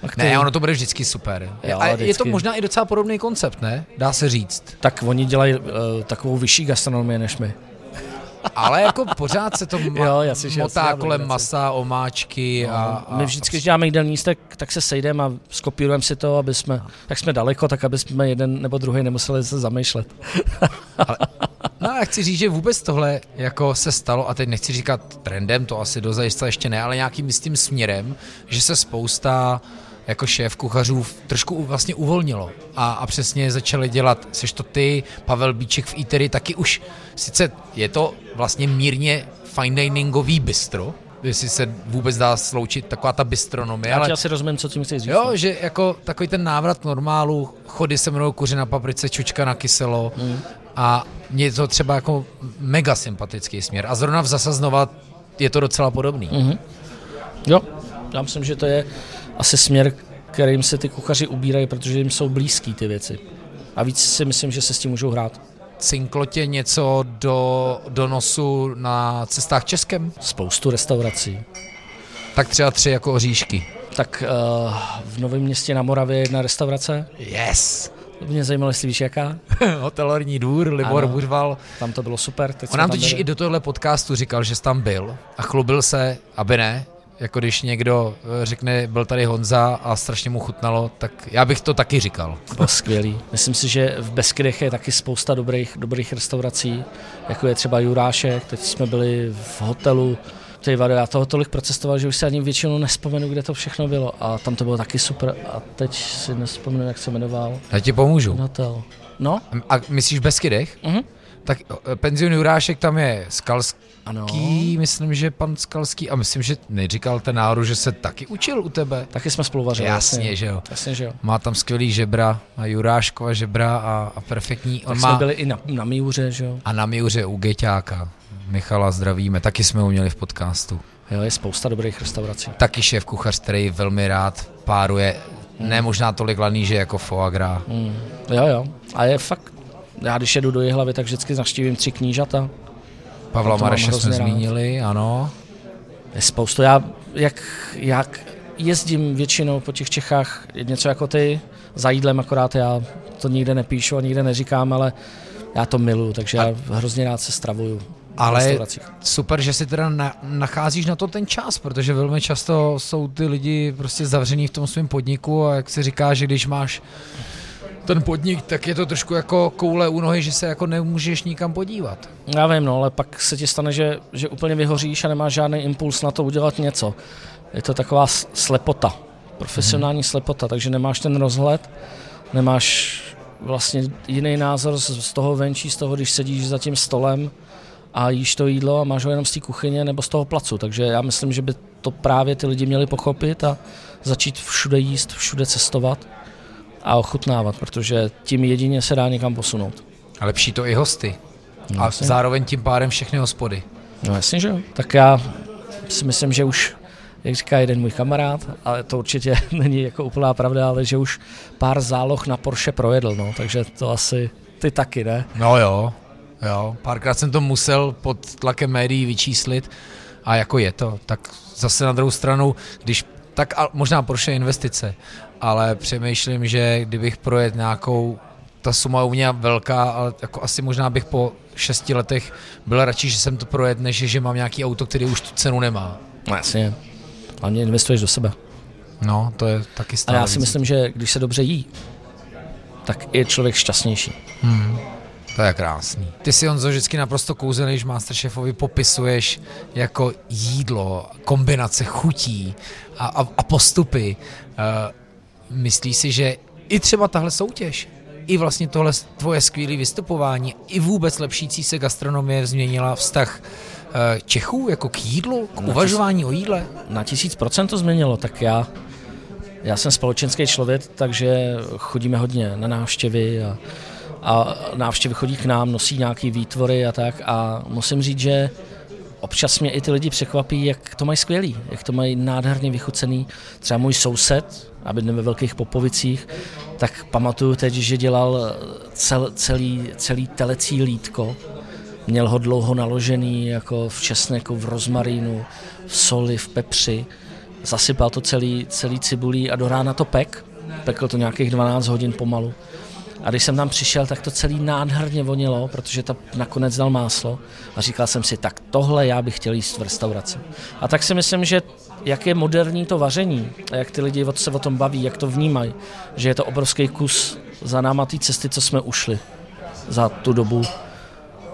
Tak, Ne, ono to bude vždycky super. Jo, a je to vždycky. možná i docela podobný koncept, ne? Dá se říct. tak oni dělají uh, takovou vyšší gastronomii než my. Ale jako pořád se to ma- Jo, jasně, že motá jasně, kolem jasně. masa, omáčky a, a... My vždycky, když děláme jídelní tak, tak se sejdeme a skopírujeme si to, aby jsme, jak jsme daleko, tak aby jsme jeden nebo druhý nemuseli se zamýšlet. No a chci říct, že vůbec tohle jako se stalo, a teď nechci říkat trendem, to asi dozajista ještě ne, ale nějakým jistým směrem, že se spousta jako šéf kuchařů trošku vlastně uvolnilo a, a přesně začali dělat, seš to ty, Pavel Bíček v Eatery, taky už, sice je to vlastně mírně fine diningový bistro, jestli se vůbec dá sloučit taková ta bistronomie, Já ale asi rozumím, co tím chceš říct. Jo, že jako takový ten návrat normálu, chody se mnou kuře na paprice, čučka na kyselo Mm. a je to třeba jako mega sympatický směr. A zrovna v Zasaznova je to docela podobný. Mhm. Jo, já myslím, že to je asi směr, kterým se ty kuchaři ubírají, protože jim jsou blízký ty věci. A víc si myslím, že se s tím můžou hrát. Cinklo tě něco do, do nosu na cestách Českem? Spoustu restaurací. Tak třeba tři jako oříšky. Tak uh, v Novém městě na Moravě je jedna restaurace. Yes! To mě zajímalo, jestli víš jaká. Hotelorní dvůr, Libor Ano. Buřval. Tam to bylo super. Teď On nám totiž byli. i do tohle podcastu říkal, že jsi tam byl a chlubil se, aby ne, jako když někdo eh, řekne, byl tady Honza a strašně mu chutnalo, tak já bych to taky říkal. Bylo skvělý. Myslím si, že v Beskydech je taky spousta dobrých, dobrých restaurací, jako je třeba Jurášek, teď jsme byli v hotelu, ty vado, já toho tolik procestoval, že už si ani většinou nespomenu, kde to všechno bylo a tam to bylo taky super a teď si nespomenu, jak se jmenoval. Já ti pomůžu. Hotel. No, A myslíš v Beskydech? mhm. Tak eh, penzion Jurášek tam je Skalský, ano. myslím, že pan Skalský, a myslím, že neříkal ten náhodou, že se taky učil u tebe. Taky jsme spolu vařili. Jasně, že jo. Jasně, že jo. Má tam skvělý žebra, a Juráškova žebra a, a perfektní. On Tak má jsme byli i na, na Míuře, že jo. a na Miuře u Geťáka. Michala zdravíme, taky jsme ho měli v podcastu. Jo, je spousta dobrých restaurací. Taky šéf kuchař, který velmi rád páruje, ne možná tolik laný, že jako foie gras. Mm. Jo, jo. A je fakt, já když jedu do Jihlavy, tak vždycky navštívím tři knížata. Pavla Mareše jsme rád. zmínili, ano. Je spoustu. Já, jak, jak jezdím většinou po těch Čechách, něco jako ty, za jídlem akorát já to nikde nepíšu a nikde neříkám, ale já to miluju, takže já hrozně rád se stravuju Ale super, že si teda na, nacházíš na to ten čas, protože velmi často jsou ty lidi prostě zavřený v tom svém podniku a jak se říká, že když máš ten podnik, tak je to trošku jako koule u nohy, že se jako nemůžeš nikam podívat. Já vím, no, ale pak se ti stane, že, že úplně vyhoříš a nemáš žádný impuls na to udělat něco. Je to taková slepota, profesionální slepota, takže nemáš ten rozhled, nemáš vlastně jiný názor z, z toho venčí, z toho, když sedíš za tím stolem a jíš to jídlo a máš ho jenom z té kuchyně nebo z toho placu. Takže já myslím, že by to právě ty lidi měli pochopit a začít všude jíst, všude cestovat a ochutnávat, protože tím jedině se dá někam posunout. A lepší to i hosty. No, A jasně. zároveň tím pádem všechny hospody. No jasně, že jo. Tak já si myslím, že už jak říká jeden můj kamarád, ale to určitě není jako úplná pravda, ale že už pár záloh na Porsche projedl, no, takže to asi ty taky, ne? No jo, jo, párkrát jsem to musel pod tlakem médií vyčíslit a jako je to, tak zase na druhou stranu, když tak a možná Porsche investice, ale přemýšlím, že kdybych projet nějakou, ta suma u mě velká, ale jako asi možná bych po šesti letech byl radši, že jsem to projet, než že mám nějaký auto, který už tu cenu nemá. No jasně, hlavně investuješ do sebe. No, to je taky stále A já si myslím, že když se dobře jí, tak je člověk šťastnější. Hmm. To je krásný. Ty si Honzo vždycky naprosto kouzelný, když Masterchefovi popisuješ jako jídlo, kombinace chutí a, a, a postupy. Uh, myslíš si, že i třeba tahle soutěž, i vlastně tohle tvoje skvělé vystupování, i vůbec lepšící se gastronomie změnila vztah uh, Čechů jako k jídlu, k uvažování o jídle? Na tisíc procent to změnilo, tak já já jsem společenský člověk, takže chodíme hodně na návštěvy a, a návštěvy chodí k nám, nosí nějaký výtvory a tak a musím říct, že občas mě i ty lidi překvapí, jak to mají skvělý, jak to mají nádherně vychucený. Třeba můj soused, aby ve velkých Popovicích, tak pamatuju teď, že dělal cel, celý, celý telecí lítko, měl ho dlouho naložený jako v česneku, v rozmarínu, v soli, v pepři zasypal to celý, celý cibulí a do rána to pek. Pekl to nějakých 12 hodin pomalu. A když jsem tam přišel, tak to celý nádherně vonilo, protože to nakonec dal máslo. A říkal jsem si, tak tohle já bych chtěl jíst v restauraci. A tak si myslím, že jak je moderní to vaření a jak ty lidi se o tom baví, jak to vnímají, že je to obrovský kus za náma té cesty, co jsme ušli za tu dobu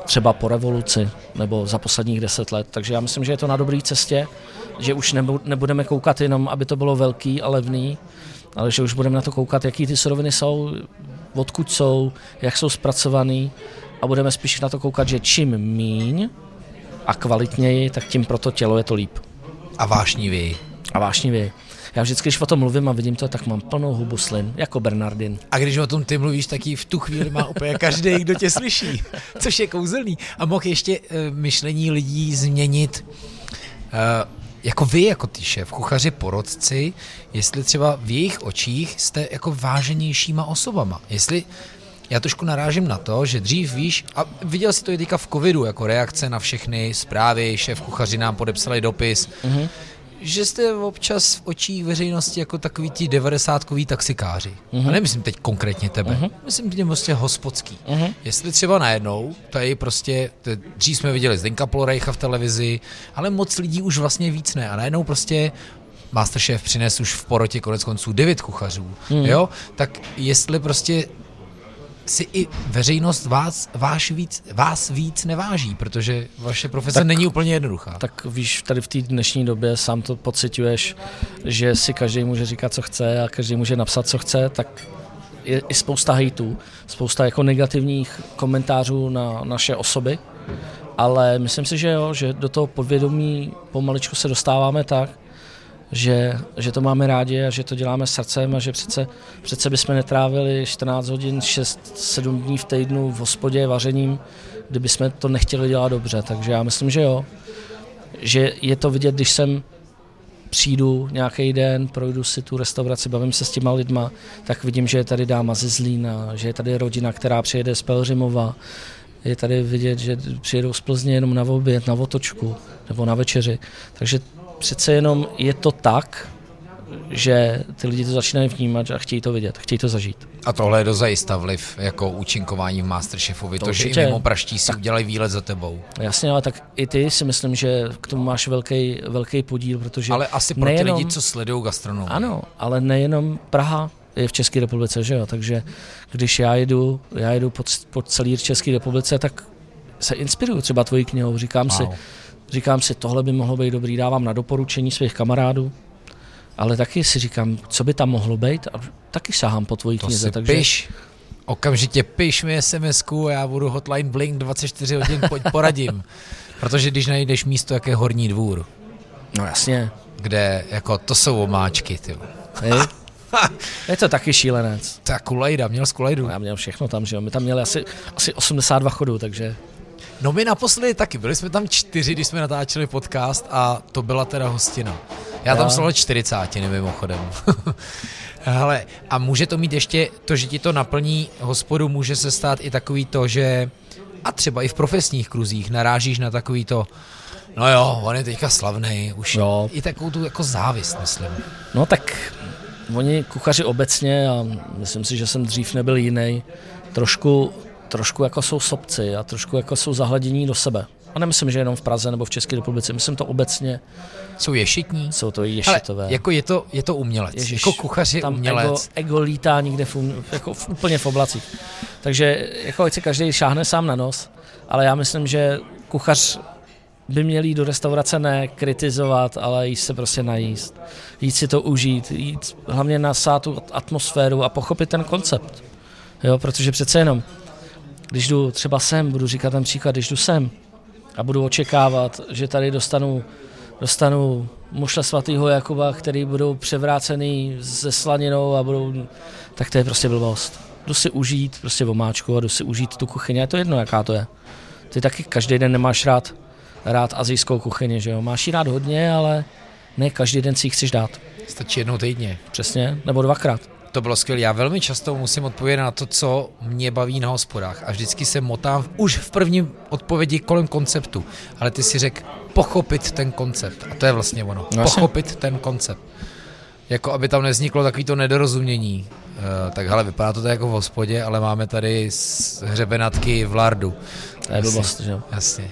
třeba po revoluci nebo za posledních deset let. Takže já myslím, že je to na dobré cestě že už nebudeme koukat jenom, aby to bylo velký a levný, ale že už budeme na to koukat, jaký ty suroviny jsou, odkud jsou, jak jsou zpracovaný a budeme spíš na to koukat, že čím míň a kvalitněji, tak tím pro to tělo je to líp. A vášnivý. A vášnivý. Já vždycky, když o tom mluvím a vidím to, tak mám plnou hubu slin, jako Bernardin. A když o tom ty mluvíš, tak v tu chvíli má úplně každý, kdo tě slyší, což je kouzelný. A mohl ještě uh, myšlení lidí změnit uh, jako vy, jako ty šéf, kuchaři, porodci, jestli třeba v jejich očích jste jako váženějšíma osobama. Jestli já trošku narážím na to, že dřív víš, a viděl si to i teďka v covidu, jako reakce na všechny zprávy, šéf kuchaři nám podepsali dopis, mm-hmm že jste občas v očích veřejnosti jako takový ti devadesátkoví taxikáři. Mm-hmm. A nemyslím teď konkrétně tebe, mm-hmm. myslím tím prostě hospodský. Mm-hmm. Jestli třeba najednou, tady prostě, dřív jsme viděli Zdenka Plorejcha v televizi, ale moc lidí už vlastně víc ne. A najednou prostě Masterchef přines už v porotě konec konců devět kuchařů, mm. jo, tak jestli prostě si i veřejnost vás, váš víc, vás víc neváží, protože vaše profese tak, není úplně jednoduchá. Tak víš, tady v té dnešní době sám to pocituješ, že si každý může říkat, co chce a každý může napsat, co chce, tak je i spousta hejtů, spousta jako negativních komentářů na naše osoby, ale myslím si, že jo, že do toho podvědomí pomaličku se dostáváme tak, že, že to máme rádi a že to děláme srdcem a že přece, přece bychom netrávili 14 hodin, 6-7 dní v týdnu v hospodě vařením, kdyby jsme to nechtěli dělat dobře. Takže já myslím, že jo. Že je to vidět, když jsem přijdu nějaký den, projdu si tu restauraci, bavím se s těma lidma, tak vidím, že je tady dáma ze Zlína, že je tady rodina, která přijede z Pelřimova, je tady vidět, že přijedou z Plzně jenom na oběd, na otočku nebo na večeři. Takže přece jenom je to tak, že ty lidi to začínají vnímat a chtějí to vidět, chtějí to zažít. A tohle je dozajista vliv jako účinkování v Masterchefovi, to, to že i mimo praští si tak, udělají výlet za tebou. Jasně, ale tak i ty si myslím, že k tomu máš velký, velký podíl, protože... Ale asi pro nejenom, ty lidi, co sledují gastronomii. Ano, ale nejenom Praha je v České republice, že jo, takže když já jedu, já jedu po, po celé České republice, tak se inspiruju třeba tvojí knihou, říkám wow. si, Říkám si, tohle by mohlo být dobrý, dávám na doporučení svých kamarádů, ale taky si říkám, co by tam mohlo být a taky sahám po tvojí to knize. Si takže... piš, okamžitě piš mi sms a já budu hotline blink 24 hodin, pojď poradím. Protože když najdeš místo, jak je Horní dvůr. No jasně. Kde, jako, to jsou omáčky, ty. je to taky šílenec. Je kulajda, měl z kulajdu. No, já měl všechno tam, že jo. My tam měli asi, asi 82 chodů, takže... No my naposledy taky, byli jsme tam čtyři, když jsme natáčeli podcast a to byla teda hostina. Já tam slovo 40, mimochodem. Hele, a může to mít ještě to, že ti to naplní hospodu, může se stát i takový to, že a třeba i v profesních kruzích narážíš na takový to, no jo, on je teďka slavný, už jo. i takovou tu jako závist, myslím. No tak oni kuchaři obecně, a myslím si, že jsem dřív nebyl jiný, trošku, trošku jako jsou sobci a trošku jako jsou zahladění do sebe. A nemyslím, že jenom v Praze nebo v České republice, myslím to obecně. Jsou ješitní? Jsou to ješitové. Ale jako je to, je to umělec. Ježiš, jako kuchař je tam umělec. Ego, ego lítá někde v, um, jako v, úplně v oblacích. Takže jako ať si každý šáhne sám na nos, ale já myslím, že kuchař by měl jít do restaurace ne kritizovat, ale jít se prostě najíst. Jít si to užít, jít hlavně na tu atmosféru a pochopit ten koncept. Jo, protože přece jenom, když jdu třeba sem, budu říkat ten příklad, když jdu sem a budu očekávat, že tady dostanu, dostanu mušle svatého Jakuba, který budou převrácený se slaninou a budou, tak to je prostě blbost. Jdu si užít prostě vomáčku a jdu si užít tu kuchyni, je to jedno, jaká to je. Ty taky každý den nemáš rád, rád azijskou kuchyni, že jo? Máš ji rád hodně, ale ne každý den si ji chceš dát. Stačí jednou týdně. Přesně, nebo dvakrát. To bylo skvělé. Já velmi často musím odpovědět na to, co mě baví na hospodách. A vždycky se motám už v první odpovědi kolem konceptu. Ale ty si řek pochopit ten koncept. A to je vlastně ono. No, pochopit ten koncept. Jako aby tam nevzniklo takovýto nedorozumění. Uh, tak hele, vypadá to tak jako v hospodě, ale máme tady hřebenatky v lardu. To je blbost, že jo? Jasně.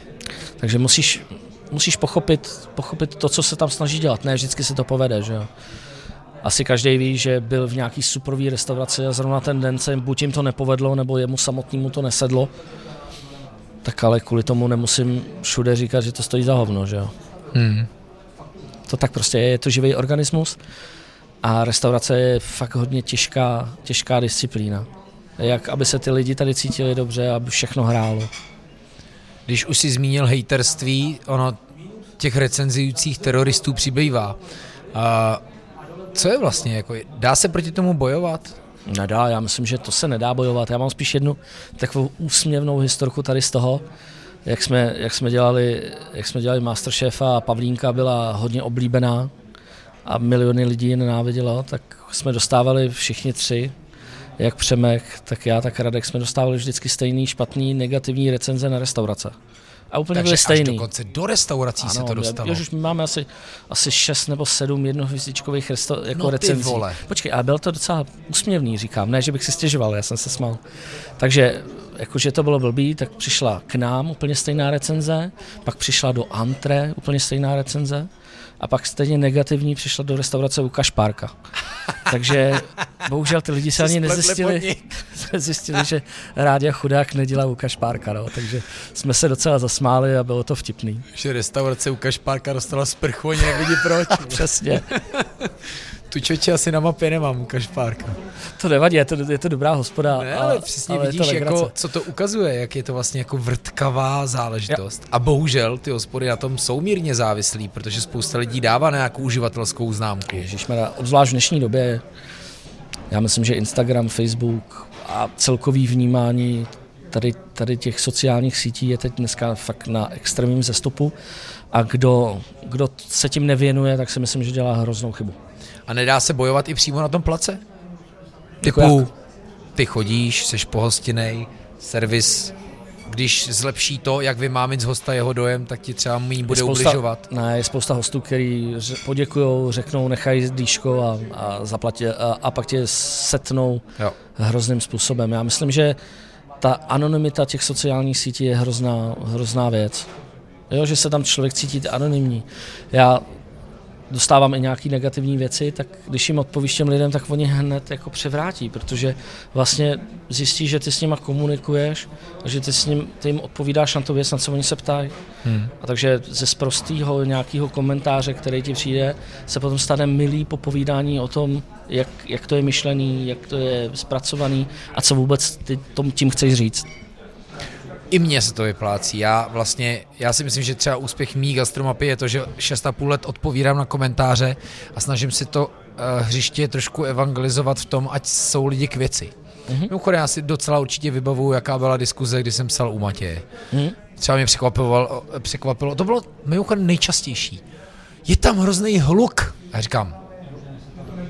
Takže musíš, musíš pochopit, pochopit to, co se tam snaží dělat. Ne vždycky se to povede, že jo? Asi každý ví, že byl v nějaký superový restauraci a zrovna ten den se buď jim to nepovedlo, nebo jemu samotnému to nesedlo. Tak ale kvůli tomu nemusím všude říkat, že to stojí za hovno, že jo. Hmm. To tak prostě je, je to živý organismus a restaurace je fakt hodně těžká, těžká disciplína. Jak aby se ty lidi tady cítili dobře, aby všechno hrálo. Když už si zmínil hejterství, ono těch recenzujících teroristů přibývá. Uh, co je vlastně, jako, dá se proti tomu bojovat? Nedá, já myslím, že to se nedá bojovat. Já mám spíš jednu takovou úsměvnou historku tady z toho, jak jsme, jak jsme dělali, jak jsme dělali Masterchefa a Pavlínka byla hodně oblíbená a miliony lidí ji nenávidělo, tak jsme dostávali všichni tři, jak Přemek, tak já, tak Radek, jsme dostávali vždycky stejný špatný negativní recenze na restaurace a úplně Takže byly stejný. Až dokonce do restaurací ano, se to dostalo. už my máme asi, asi šest nebo sedm jednohvězdičkových resto, jako no, recenzí. Vole. Počkej, ale byl to docela úsměvný, říkám, ne, že bych si stěžoval, já jsem se smál. Takže jakože to bylo blbý, tak přišla k nám úplně stejná recenze, pak přišla do Antre úplně stejná recenze a pak stejně negativní přišla do restaurace u Kašpárka. Takže bohužel ty lidi se ani nezjistili, zjistili, že Rádia chudák nedělá u Kašpárka, no. takže jsme se docela zasmáli a bylo to vtipný. Že restaurace u Kašpárka dostala sprchu, oni nevidí proč. Přesně. Tu čoče asi na mapě nemám, Kašpárka. To nevadí, je to, je to dobrá hospoda. Ne, ale a, přesně ale vidíš, jako, co to ukazuje, jak je to vlastně jako vrtkavá záležitost. Ja. A bohužel ty hospody na tom jsou mírně závislí, protože spousta lidí dává nějakou uživatelskou známku. Ježišmarja, obzvlášť v dnešní době, já myslím, že Instagram, Facebook a celkový vnímání tady, tady těch sociálních sítí je teď dneska fakt na extrémním zestupu a kdo, kdo se tím nevěnuje, tak si myslím, že dělá hroznou chybu. A nedá se bojovat i přímo na tom place? Typu, jako ty chodíš, jsi pohostinej, servis, když zlepší to, jak vymámit z hosta jeho dojem, tak ti třeba méně bude spousta, ubližovat. Ne, je spousta hostů, který poděkují, řeknou, nechají dýško a, a, zaplatí, a, a pak tě setnou jo. hrozným způsobem. Já myslím, že ta anonymita těch sociálních sítí je hrozná, hrozná věc. Jo, že se tam člověk cítí anonymní. Já dostávám i nějaké negativní věci, tak když jim odpovíš těm lidem, tak oni hned jako převrátí, protože vlastně zjistí, že ty s nima komunikuješ a že ty, s ním, ty jim odpovídáš na to věc, na co oni se ptají. Hmm. A takže ze sprostého nějakého komentáře, který ti přijde, se potom stane milý popovídání o tom, jak, jak to je myšlený, jak to je zpracovaný a co vůbec ty tom tím chceš říct i mně se to vyplácí. Já vlastně, já si myslím, že třeba úspěch mý gastromapy je to, že 6,5 let odpovídám na komentáře a snažím si to uh, hřiště trošku evangelizovat v tom, ať jsou lidi k věci. Mm-hmm. Mimochodem, já si docela určitě vybavuju, jaká byla diskuze, kdy jsem psal u Matěje. Mm-hmm. Třeba mě překvapilo, překvapilo, to bylo mimochodem nejčastější. Je tam hrozný hluk A říkám,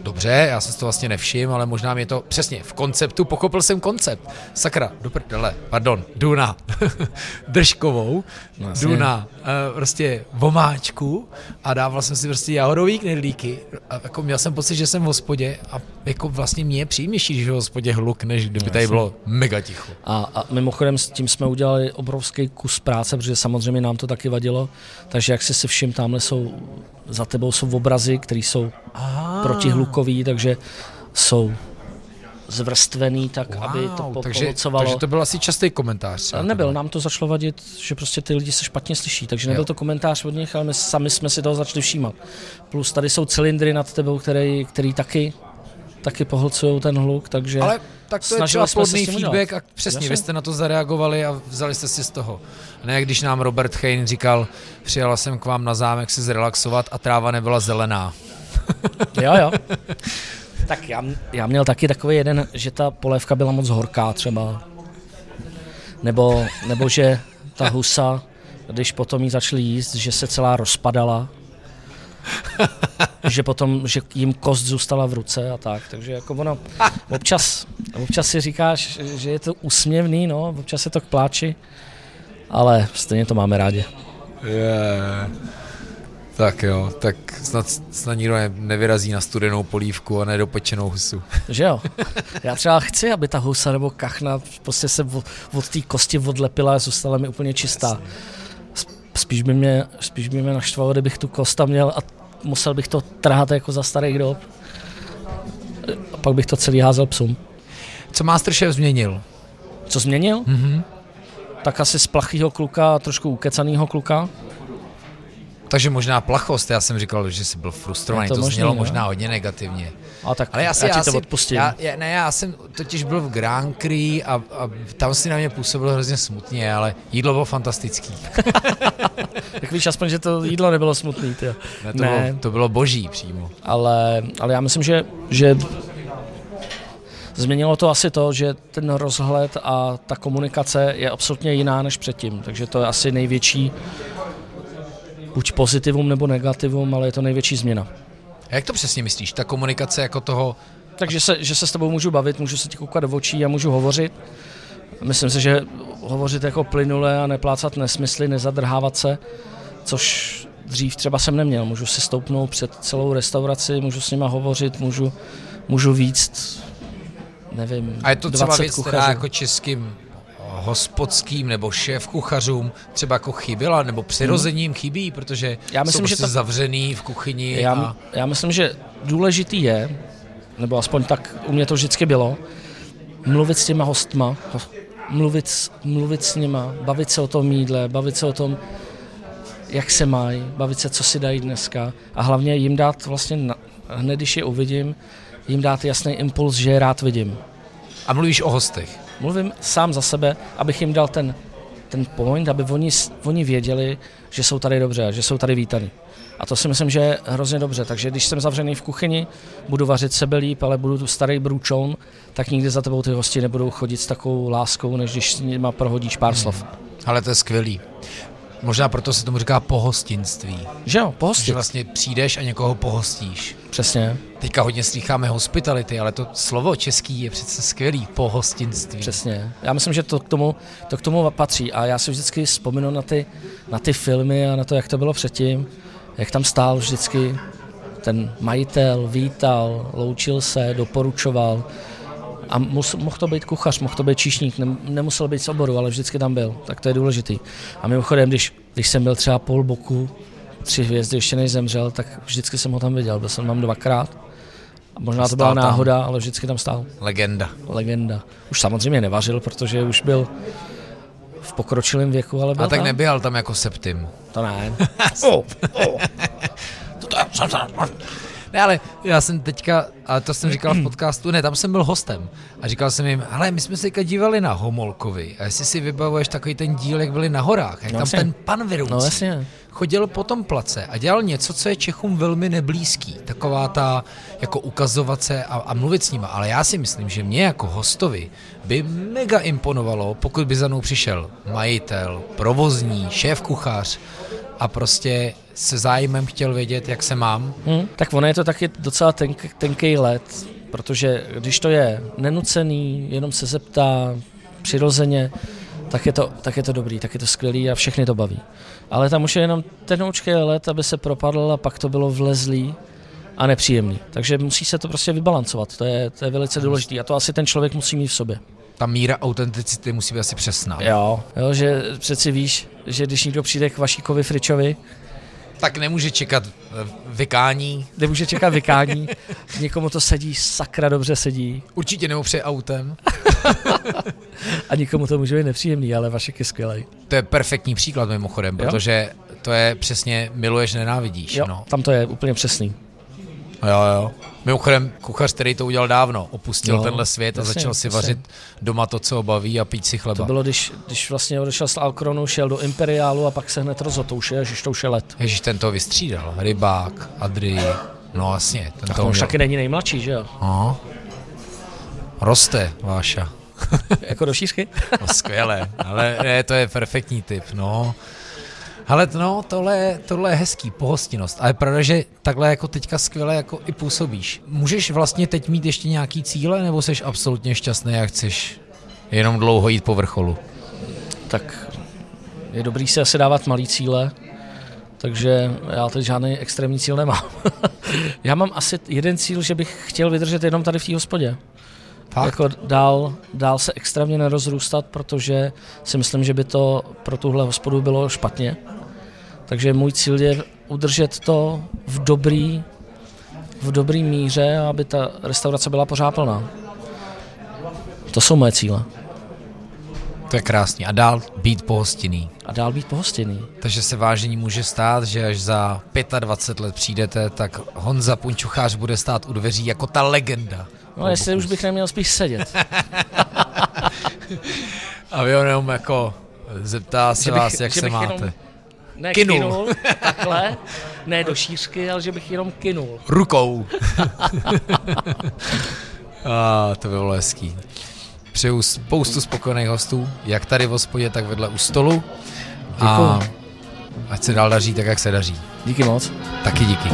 dobře, já jsem to vlastně nevšiml, ale možná mě to přesně v konceptu, pochopil jsem koncept. Sakra, do prdele, pardon, jdu na držkovou, no, jdu na uh, prostě vomáčku a dával jsem si prostě jahodový knedlíky a jako měl jsem pocit, že jsem v hospodě a jako vlastně mě je příjemnější, když v hospodě hluk, než kdyby no, tady bylo mega ticho. A, a mimochodem s tím jsme udělali obrovský kus práce, protože samozřejmě nám to taky vadilo, takže jak si si všim, tamhle jsou za tebou jsou obrazy, které jsou Aha. Protihlukový, takže jsou zvrstvený tak, wow, aby to po- takže, takže to byl asi častý komentář. Nebyl, nám to začalo vadit, že prostě ty lidi se špatně slyší, takže nebyl jo. to komentář od nich, ale my sami jsme si toho začali všímat. Plus tady jsou cylindry nad tebou, který, který taky taky pohlcují ten hluk, takže Ale tak to je třeba plodný feedback a přesně, Jasně. vy jste na to zareagovali a vzali jste si z toho. Ne, když nám Robert Hein říkal, přijela jsem k vám na zámek si zrelaxovat a tráva nebyla zelená. jo, jo. Tak já, já měl taky takový jeden, že ta polévka byla moc horká třeba. Nebo, nebo že ta husa, když potom jí začali jíst, že se celá rozpadala že potom, že jim kost zůstala v ruce a tak, takže jako ono, občas, občas si říkáš, že je to úsměvný, no, občas je to k pláči, ale stejně to máme rádi. Yeah. Tak jo, tak snad, snad nikdo ne, nevyrazí na studenou polívku a nedopečenou husu. Že jo. Já třeba chci, aby ta husa nebo kachna prostě se od, od té kosti odlepila a zůstala mi úplně čistá. Spíš by mě, spíš by mě naštvalo, kdybych tu kosta měl a musel bych to trhat jako za starých dob. A pak bych to celý házel psům. Co Masterchef změnil? Co změnil? Mm-hmm. Tak asi z plachého kluka a trošku ukecaného kluka. Takže možná plachost, já jsem říkal, že jsi byl frustrovaný, to, to možný, znělo jo. možná hodně negativně. A tak Ale já, si, já, já to odpustím. Já, já, ne, já jsem totiž byl v Grand Prix a, a tam si na mě působil hrozně smutně, ale jídlo bylo fantastický. tak víš aspoň, že to jídlo nebylo smutný. Tě. Ne, to, ne. Bylo, to bylo boží přímo. Ale, ale já myslím, že, že Změnilo to asi to, že ten rozhled a ta komunikace je absolutně jiná než předtím, takže to je asi největší buď pozitivum nebo negativum, ale je to největší změna. A jak to přesně myslíš? Ta komunikace jako toho... Takže se, že se s tebou můžu bavit, můžu se ti koukat do očí a můžu hovořit. Myslím si, že hovořit jako plynule a neplácat nesmysly, nezadrhávat se, což dřív třeba jsem neměl. Můžu si stoupnout před celou restauraci, můžu s nima hovořit, můžu, můžu víc, nevím, A je to třeba věc, která jako českým hospodským nebo šéf kuchařům třeba jako chyběla, nebo přirozením chybí, protože já myslím, jsou prostě že to... zavřený v kuchyni. Já, a... já myslím, že důležitý je, nebo aspoň tak u mě to vždycky bylo, mluvit s těma hostma, mluvit, mluvit s nima, bavit se o tom jídle, bavit se o tom, jak se mají, bavit se, co si dají dneska a hlavně jim dát vlastně, na, hned když je uvidím, jim dát jasný impuls, že je rád vidím. A mluvíš o hostech? Mluvím sám za sebe, abych jim dal ten, ten point, aby oni, oni věděli, že jsou tady dobře, že jsou tady vítaní. A to si myslím, že je hrozně dobře. Takže když jsem zavřený v kuchyni, budu vařit sebe líp, ale budu tu starý brůčoun, tak nikdy za tebou ty hosti nebudou chodit s takovou láskou, než když s nima prohodíš pár hmm. slov. Ale to je skvělý. Možná proto se tomu říká pohostinství. Že jo, pohostit. Že vlastně přijdeš a někoho pohostíš. Přesně. Teďka hodně slycháme hospitality, ale to slovo český je přece skvělý, pohostinství. Přesně. Já myslím, že to k tomu, to k tomu patří a já si vždycky vzpomenu na ty, na ty filmy a na to, jak to bylo předtím, jak tam stál vždycky ten majitel, vítal, loučil se, doporučoval a mus, mohl to být kuchař, mohl to být číšník, ne, nemusel být z oboru, ale vždycky tam byl, tak to je důležitý. A mimochodem, když, když jsem byl třeba půl boku, tři hvězdy, ještě než zemřel, tak vždycky jsem ho tam viděl, byl jsem tam dvakrát. A možná to byla náhoda, tam. ale vždycky tam stál. Legenda. Legenda. Už samozřejmě nevařil, protože už byl v pokročilém věku, ale byl A tak tam. nebyl tam jako septim. To ne. oh, oh. to ne, ale já jsem teďka, ale to jsem říkal v podcastu, ne, tam jsem byl hostem a říkal jsem jim, ale my jsme se teďka dívali na Homolkovi a jestli si vybavuješ takový ten díl, jak byli na horách, jak no, tam jasně. ten pan vedoucí no, jasně. chodil po tom place a dělal něco, co je Čechům velmi neblízký, taková ta, jako ukazovat se a, a mluvit s nima, ale já si myslím, že mě jako hostovi by mega imponovalo, pokud by za mnou přišel majitel, provozní, šéf kuchař, a prostě se zájmem chtěl vědět, jak se mám. Hmm, tak ono je to taky docela tenk, tenký let, protože když to je nenucený, jenom se zeptá přirozeně, tak je, to, tak je to dobrý, tak je to skvělý a všechny to baví. Ale tam už je jenom ten let, aby se propadl a pak to bylo vlezlý a nepříjemný. Takže musí se to prostě vybalancovat, to je, to je velice důležité a to asi ten člověk musí mít v sobě. Ta míra autenticity musí být asi přesná. Jo, jo že přeci víš, že když někdo přijde k Vašíkovi Fričovi, tak nemůže čekat eh, vykání. Nemůže čekat vykání. Někomu to sedí, sakra dobře sedí. Určitě nemůže autem. a nikomu to může být nepříjemný, ale Vašek je skvělý. To je perfektní příklad mimochodem, jo? protože to je přesně miluješ, nenávidíš. Jo, no. tam to je úplně přesný. Jo, jo. Mimochodem, kuchař, který to udělal dávno, opustil no, tenhle svět a začal si vařit doma to, co ho baví a pít si chleba. To bylo, když, když vlastně odešel z Alkronu, šel do Imperiálu a pak se hned rozhodl, to už je, že to už je let. Ježíš, ten to vystřídal. Rybák, Adry, no vlastně. Ten tak to už taky není nejmladší, že jo? No. Roste, Váša. jako do šířky? no, skvěle, ale ne, to je perfektní typ, no. Ale no, tohle, tohle je hezký, pohostinnost. A je pravda, že takhle jako teďka skvěle jako i působíš. Můžeš vlastně teď mít ještě nějaký cíle, nebo jsi absolutně šťastný, jak chceš jenom dlouho jít po vrcholu? Tak je dobrý si asi dávat malý cíle, takže já teď žádný extrémní cíl nemám. já mám asi jeden cíl, že bych chtěl vydržet jenom tady v té hospodě. Fakt? Jako dál, dál se extrémně nerozrůstat, protože si myslím, že by to pro tuhle hospodu bylo špatně. Takže můj cíl je udržet to v dobrý, v dobrý míře, aby ta restaurace byla pořád plná. To jsou moje cíle. To je krásný. A dál být pohostinný. A dál být pohostinný. Takže se vážení může stát, že až za 25 let přijdete, tak Honza Punčuchář bude stát u dveří jako ta legenda. No, jestli už bych neměl spíš sedět. A vy jenom jako zeptá se bych, vás, jak se máte. Jenom ne kinul. kinul, takhle, ne do šířky, ale že bych jenom kinul. Rukou. A to by bylo hezký. Přeju spoustu spokojených hostů, jak tady v hospodě, tak vedle u stolu. Děkuju. A ať se dál daří tak, jak se daří. Díky moc. Taky díky.